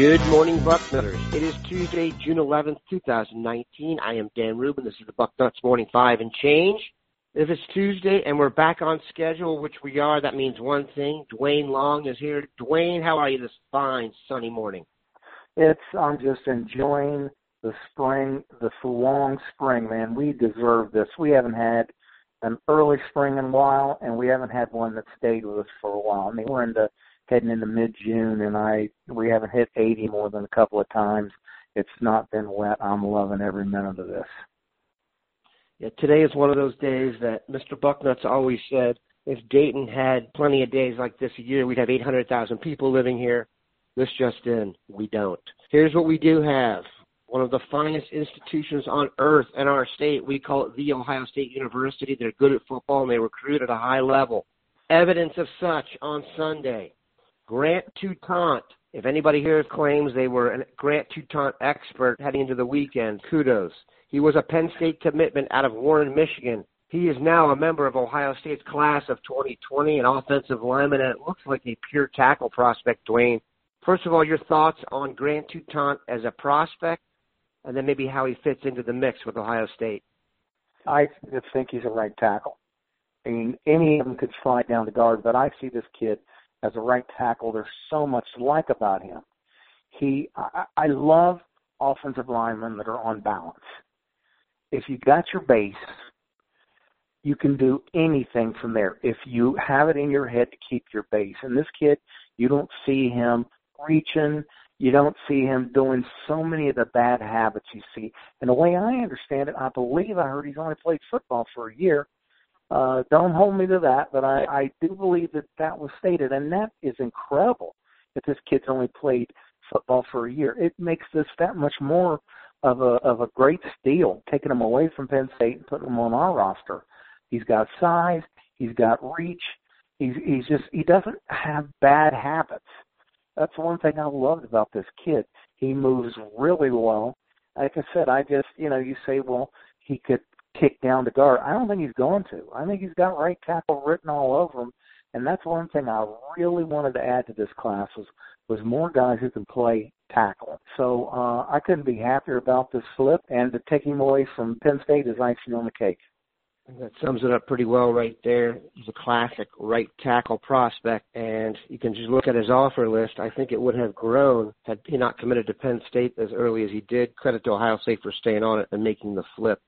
Good morning, Bucknutters. It is Tuesday, June 11th, 2019. I am Dan Rubin. This is the Bucknuts Morning 5 and change. If it's Tuesday and we're back on schedule, which we are, that means one thing. Dwayne Long is here. Dwayne, how are you this fine, sunny morning? It's, I'm just enjoying the spring, this long spring, man. We deserve this. We haven't had an early spring in a while, and we haven't had one that stayed with us for a while. I mean, we're into heading into mid-June, and I we haven't hit 80 more than a couple of times. It's not been wet. I'm loving every minute of this. Yeah, today is one of those days that Mr. Bucknuts always said if Dayton had plenty of days like this a year, we'd have 800,000 people living here. This just in, we don't. Here's what we do have. One of the finest institutions on earth in our state. We call it the Ohio State University. They're good at football and they recruit at a high level. Evidence of such on Sunday. Grant Toutant. If anybody here claims they were a Grant Toutant expert heading into the weekend, kudos. He was a Penn State commitment out of Warren, Michigan. He is now a member of Ohio State's class of 2020, an offensive lineman, and it looks like a pure tackle prospect, Dwayne. First of all, your thoughts on Grant Toutant as a prospect, and then maybe how he fits into the mix with Ohio State. I think he's a right tackle. I mean, any of them could slide down the guard, but I see this kid as a right tackle. There's so much to like about him. He, I, I love offensive linemen that are on balance if you got your base, you can do anything from there. If you have it in your head to keep your base. And this kid, you don't see him reaching. You don't see him doing so many of the bad habits you see. And the way I understand it, I believe I heard he's only played football for a year. Uh, don't hold me to that, but I, I do believe that that was stated. And that is incredible that this kid's only played football for a year. It makes this that much more of a of a great steal, taking him away from Penn State and putting him on our roster. He's got size, he's got reach, he's he's just he doesn't have bad habits. That's one thing I loved about this kid. He moves really well. Like I said, I just you know, you say, well, he could kick down the guard. I don't think he's going to. I think he's got right tackle written all over him. And that's one thing I really wanted to add to this class was was more guys who can play tackle. So uh, I couldn't be happier about this flip, and to take him away from Penn State is icing on the cake. That sums it up pretty well right there. He's a classic right tackle prospect, and you can just look at his offer list. I think it would have grown had he not committed to Penn State as early as he did. Credit to Ohio State for staying on it and making the flip.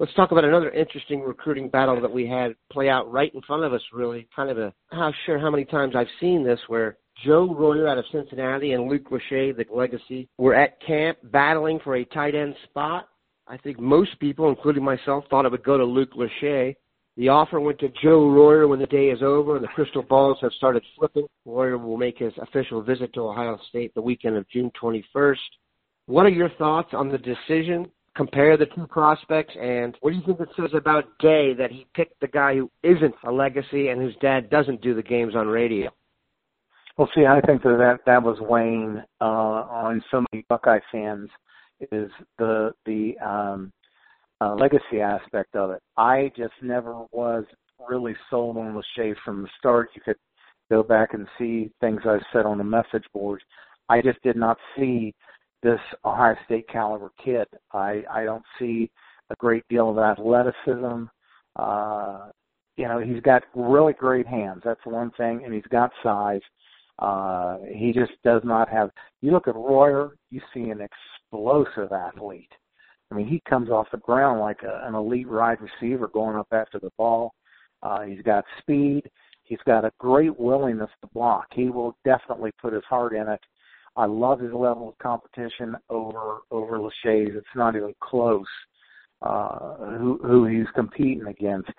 Let's talk about another interesting recruiting battle that we had play out right in front of us, really. Kind of a, how sure how many times I've seen this where Joe Royer out of Cincinnati and Luke Lachey, the legacy, were at camp battling for a tight end spot. I think most people, including myself, thought it would go to Luke Lachey. The offer went to Joe Royer when the day is over and the crystal balls have started flipping. Royer will make his official visit to Ohio State the weekend of June 21st. What are your thoughts on the decision? Compare the two prospects, and what do you think it says about Day that he picked the guy who isn't a legacy and whose dad doesn't do the games on radio? Well, see, I think that that, that was weighing uh, on so many Buckeye fans is the the um, uh, legacy aspect of it. I just never was really sold on Lachey from the start. You could go back and see things I said on the message boards. I just did not see this Ohio State caliber kid. I I don't see a great deal of athleticism. Uh, you know, he's got really great hands. That's one thing, and he's got size. Uh, he just does not have. You look at Royer, you see an explosive athlete. I mean, he comes off the ground like a, an elite wide receiver going up after the ball. Uh, he's got speed. He's got a great willingness to block. He will definitely put his heart in it. I love his level of competition over over Lachey's. It's not even close. Uh, who who he's competing against.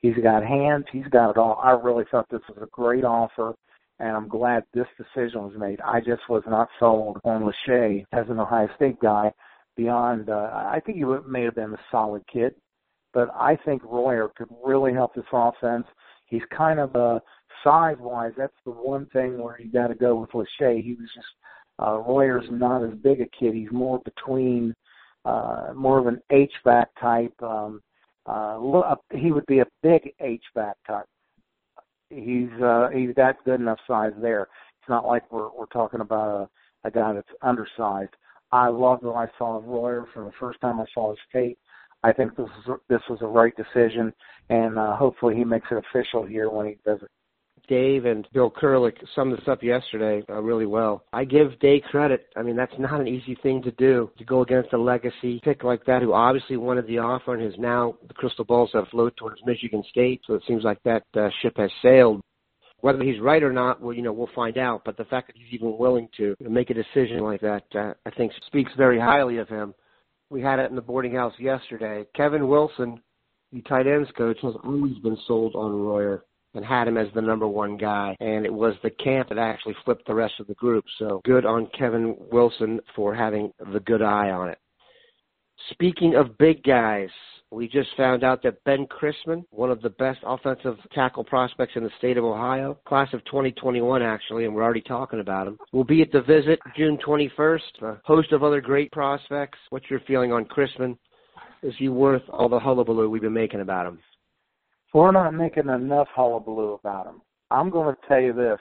He's got hands. He's got it all. I really thought this was a great offer and I'm glad this decision was made. I just was not sold on Lachey as an Ohio State guy. Beyond, uh, I think he may have been a solid kid, but I think Royer could really help this offense. He's kind of uh, size wise. That's the one thing where you got to go with Lachey. He was just uh, Royer's not as big a kid. He's more between, uh, more of an H back type. Um, uh, he would be a big H back type he's uh, he's got good enough size there. It's not like we're we're talking about a, a guy that's undersized. I love what I saw of Royer from the first time I saw his tape. I think this was this was a right decision, and uh, hopefully he makes it official here when he does it. Dave and Bill Kurelic summed this up yesterday uh, really well. I give Day credit. I mean, that's not an easy thing to do to go against a legacy pick like that, who obviously wanted the offer and has now the crystal balls have flowed towards Michigan State. So it seems like that uh, ship has sailed. Whether he's right or not, well, you know, we'll find out. But the fact that he's even willing to make a decision like that, uh, I think, speaks very highly of him. We had it in the boarding house yesterday. Kevin Wilson, the tight ends coach, has always been sold on Royer and had him as the number one guy. And it was the camp that actually flipped the rest of the group. So good on Kevin Wilson for having the good eye on it. Speaking of big guys, we just found out that Ben Christman, one of the best offensive tackle prospects in the state of Ohio, class of 2021 actually, and we're already talking about him, will be at the visit June 21st. A host of other great prospects. What's your feeling on Christman? Is he worth all the hullabaloo we've been making about him? We're not making enough hullabaloo about him. I'm going to tell you this.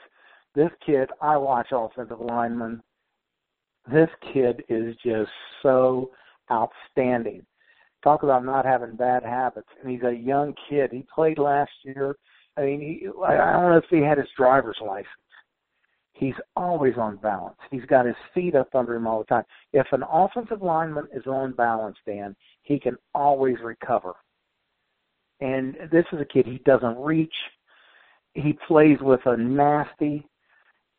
This kid, I watch offensive linemen. This kid is just so outstanding. Talk about not having bad habits. And he's a young kid. He played last year. I mean, he, I don't know if he had his driver's license. He's always on balance. He's got his feet up under him all the time. If an offensive lineman is on balance, Dan, he can always recover. And this is a kid, he doesn't reach. He plays with a nasty,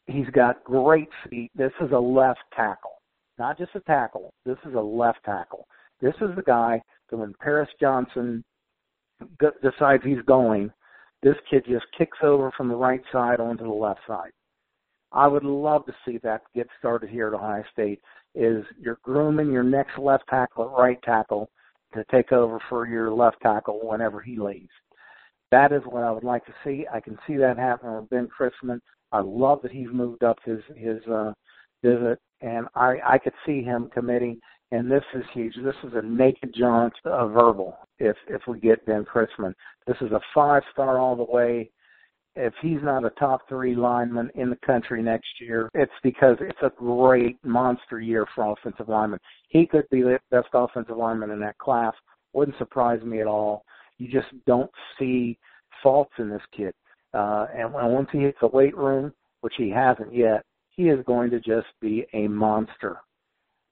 he's got great feet. This is a left tackle, not just a tackle. This is a left tackle. This is the guy that when Paris Johnson decides he's going, this kid just kicks over from the right side onto the left side. I would love to see that get started here at Ohio State. Is you're grooming your next left tackle right tackle to take over for your left tackle whenever he leaves. That is what I would like to see. I can see that happening with Ben Christman. I love that he's moved up his his uh, visit, and I I could see him committing. And this is huge. This is a naked jaunt uh, verbal. If if we get Ben Christman, this is a five star all the way if he's not a top three lineman in the country next year, it's because it's a great monster year for offensive linemen. He could be the best offensive lineman in that class. Wouldn't surprise me at all. You just don't see faults in this kid. Uh, and once he hits the weight room, which he hasn't yet, he is going to just be a monster.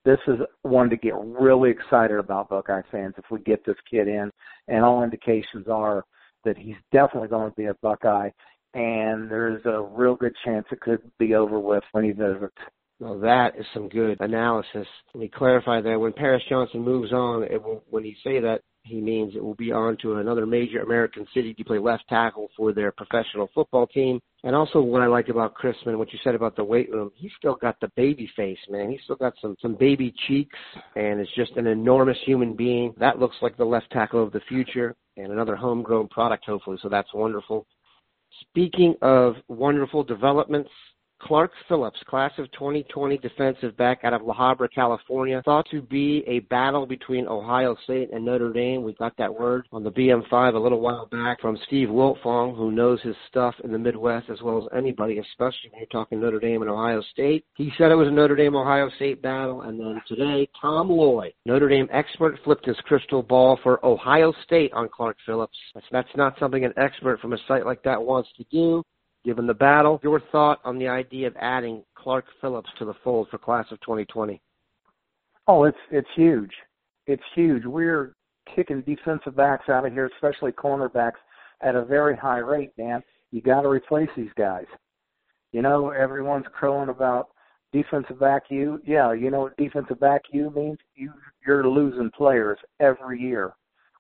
This is one to get really excited about, Buckeye fans, if we get this kid in. And all indications are that he's definitely going to be a Buckeye and there's a real good chance it could be over with when he visits. Well, that is some good analysis. Let me clarify that when Paris Johnson moves on, it will, when he say that, he means it will be on to another major American city to play left tackle for their professional football team. And also what I like about Christman, what you said about the weight room, he's still got the baby face, man. He's still got some, some baby cheeks and is just an enormous human being. That looks like the left tackle of the future and another homegrown product, hopefully. So that's wonderful. Speaking of wonderful developments, Clark Phillips, class of 2020 defensive back out of La Habra, California, thought to be a battle between Ohio State and Notre Dame. We got that word on the BM5 a little while back from Steve Wiltfong, who knows his stuff in the Midwest as well as anybody, especially when you're talking Notre Dame and Ohio State. He said it was a Notre Dame Ohio State battle, and then today, Tom Loy, Notre Dame expert, flipped his crystal ball for Ohio State on Clark Phillips. That's, that's not something an expert from a site like that wants to do given the battle. Your thought on the idea of adding Clark Phillips to the fold for class of 2020? Oh, it's it's huge. It's huge. We're kicking defensive backs out of here, especially cornerbacks, at a very high rate, man. You got to replace these guys. You know, everyone's crowing about defensive back you. Yeah, you know what defensive back you means? You you're losing players every year.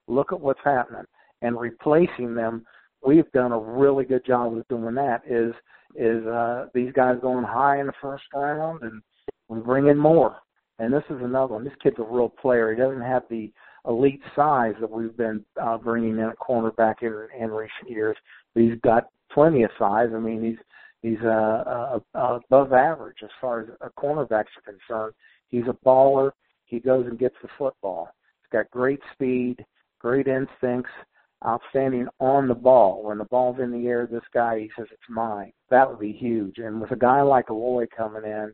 Look at what's happening and replacing them we've done a really good job of doing that is is uh these guys going high in the first round and we bring in more. And this is another one. This kid's a real player. He doesn't have the elite size that we've been uh, bringing in at cornerback in, in recent years. But he's got plenty of size. I mean, he's he's uh, uh, uh, above average as far as a cornerbacks are concerned. He's a baller. He goes and gets the football. He's got great speed, great instincts outstanding on the ball. When the ball's in the air, this guy he says it's mine. That would be huge. And with a guy like Loy coming in,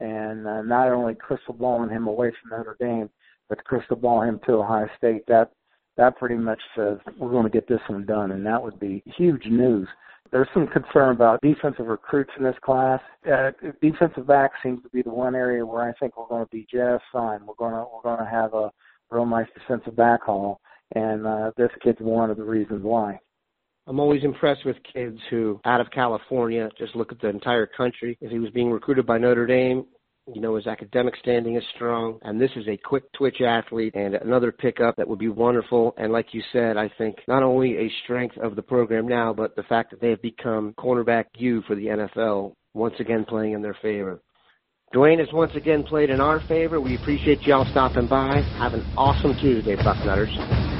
and uh, not only crystal balling him away from Notre Dame, but crystal ball him to Ohio State. That that pretty much says we're going to get this one done, and that would be huge news. There's some concern about defensive recruits in this class. Uh, defensive back seems to be the one area where I think we're going to be just fine. We're going to we're going to have a real nice defensive back haul, and uh, this kid's one of the reasons why. I'm always impressed with kids who, out of California, just look at the entire country. If he was being recruited by Notre Dame, you know, his academic standing is strong, and this is a quick twitch athlete and another pickup that would be wonderful. And like you said, I think not only a strength of the program now, but the fact that they have become cornerback U for the NFL, once again playing in their favor. Dwayne has once again played in our favor. We appreciate y'all stopping by. Have an awesome Tuesday, Bucknutters.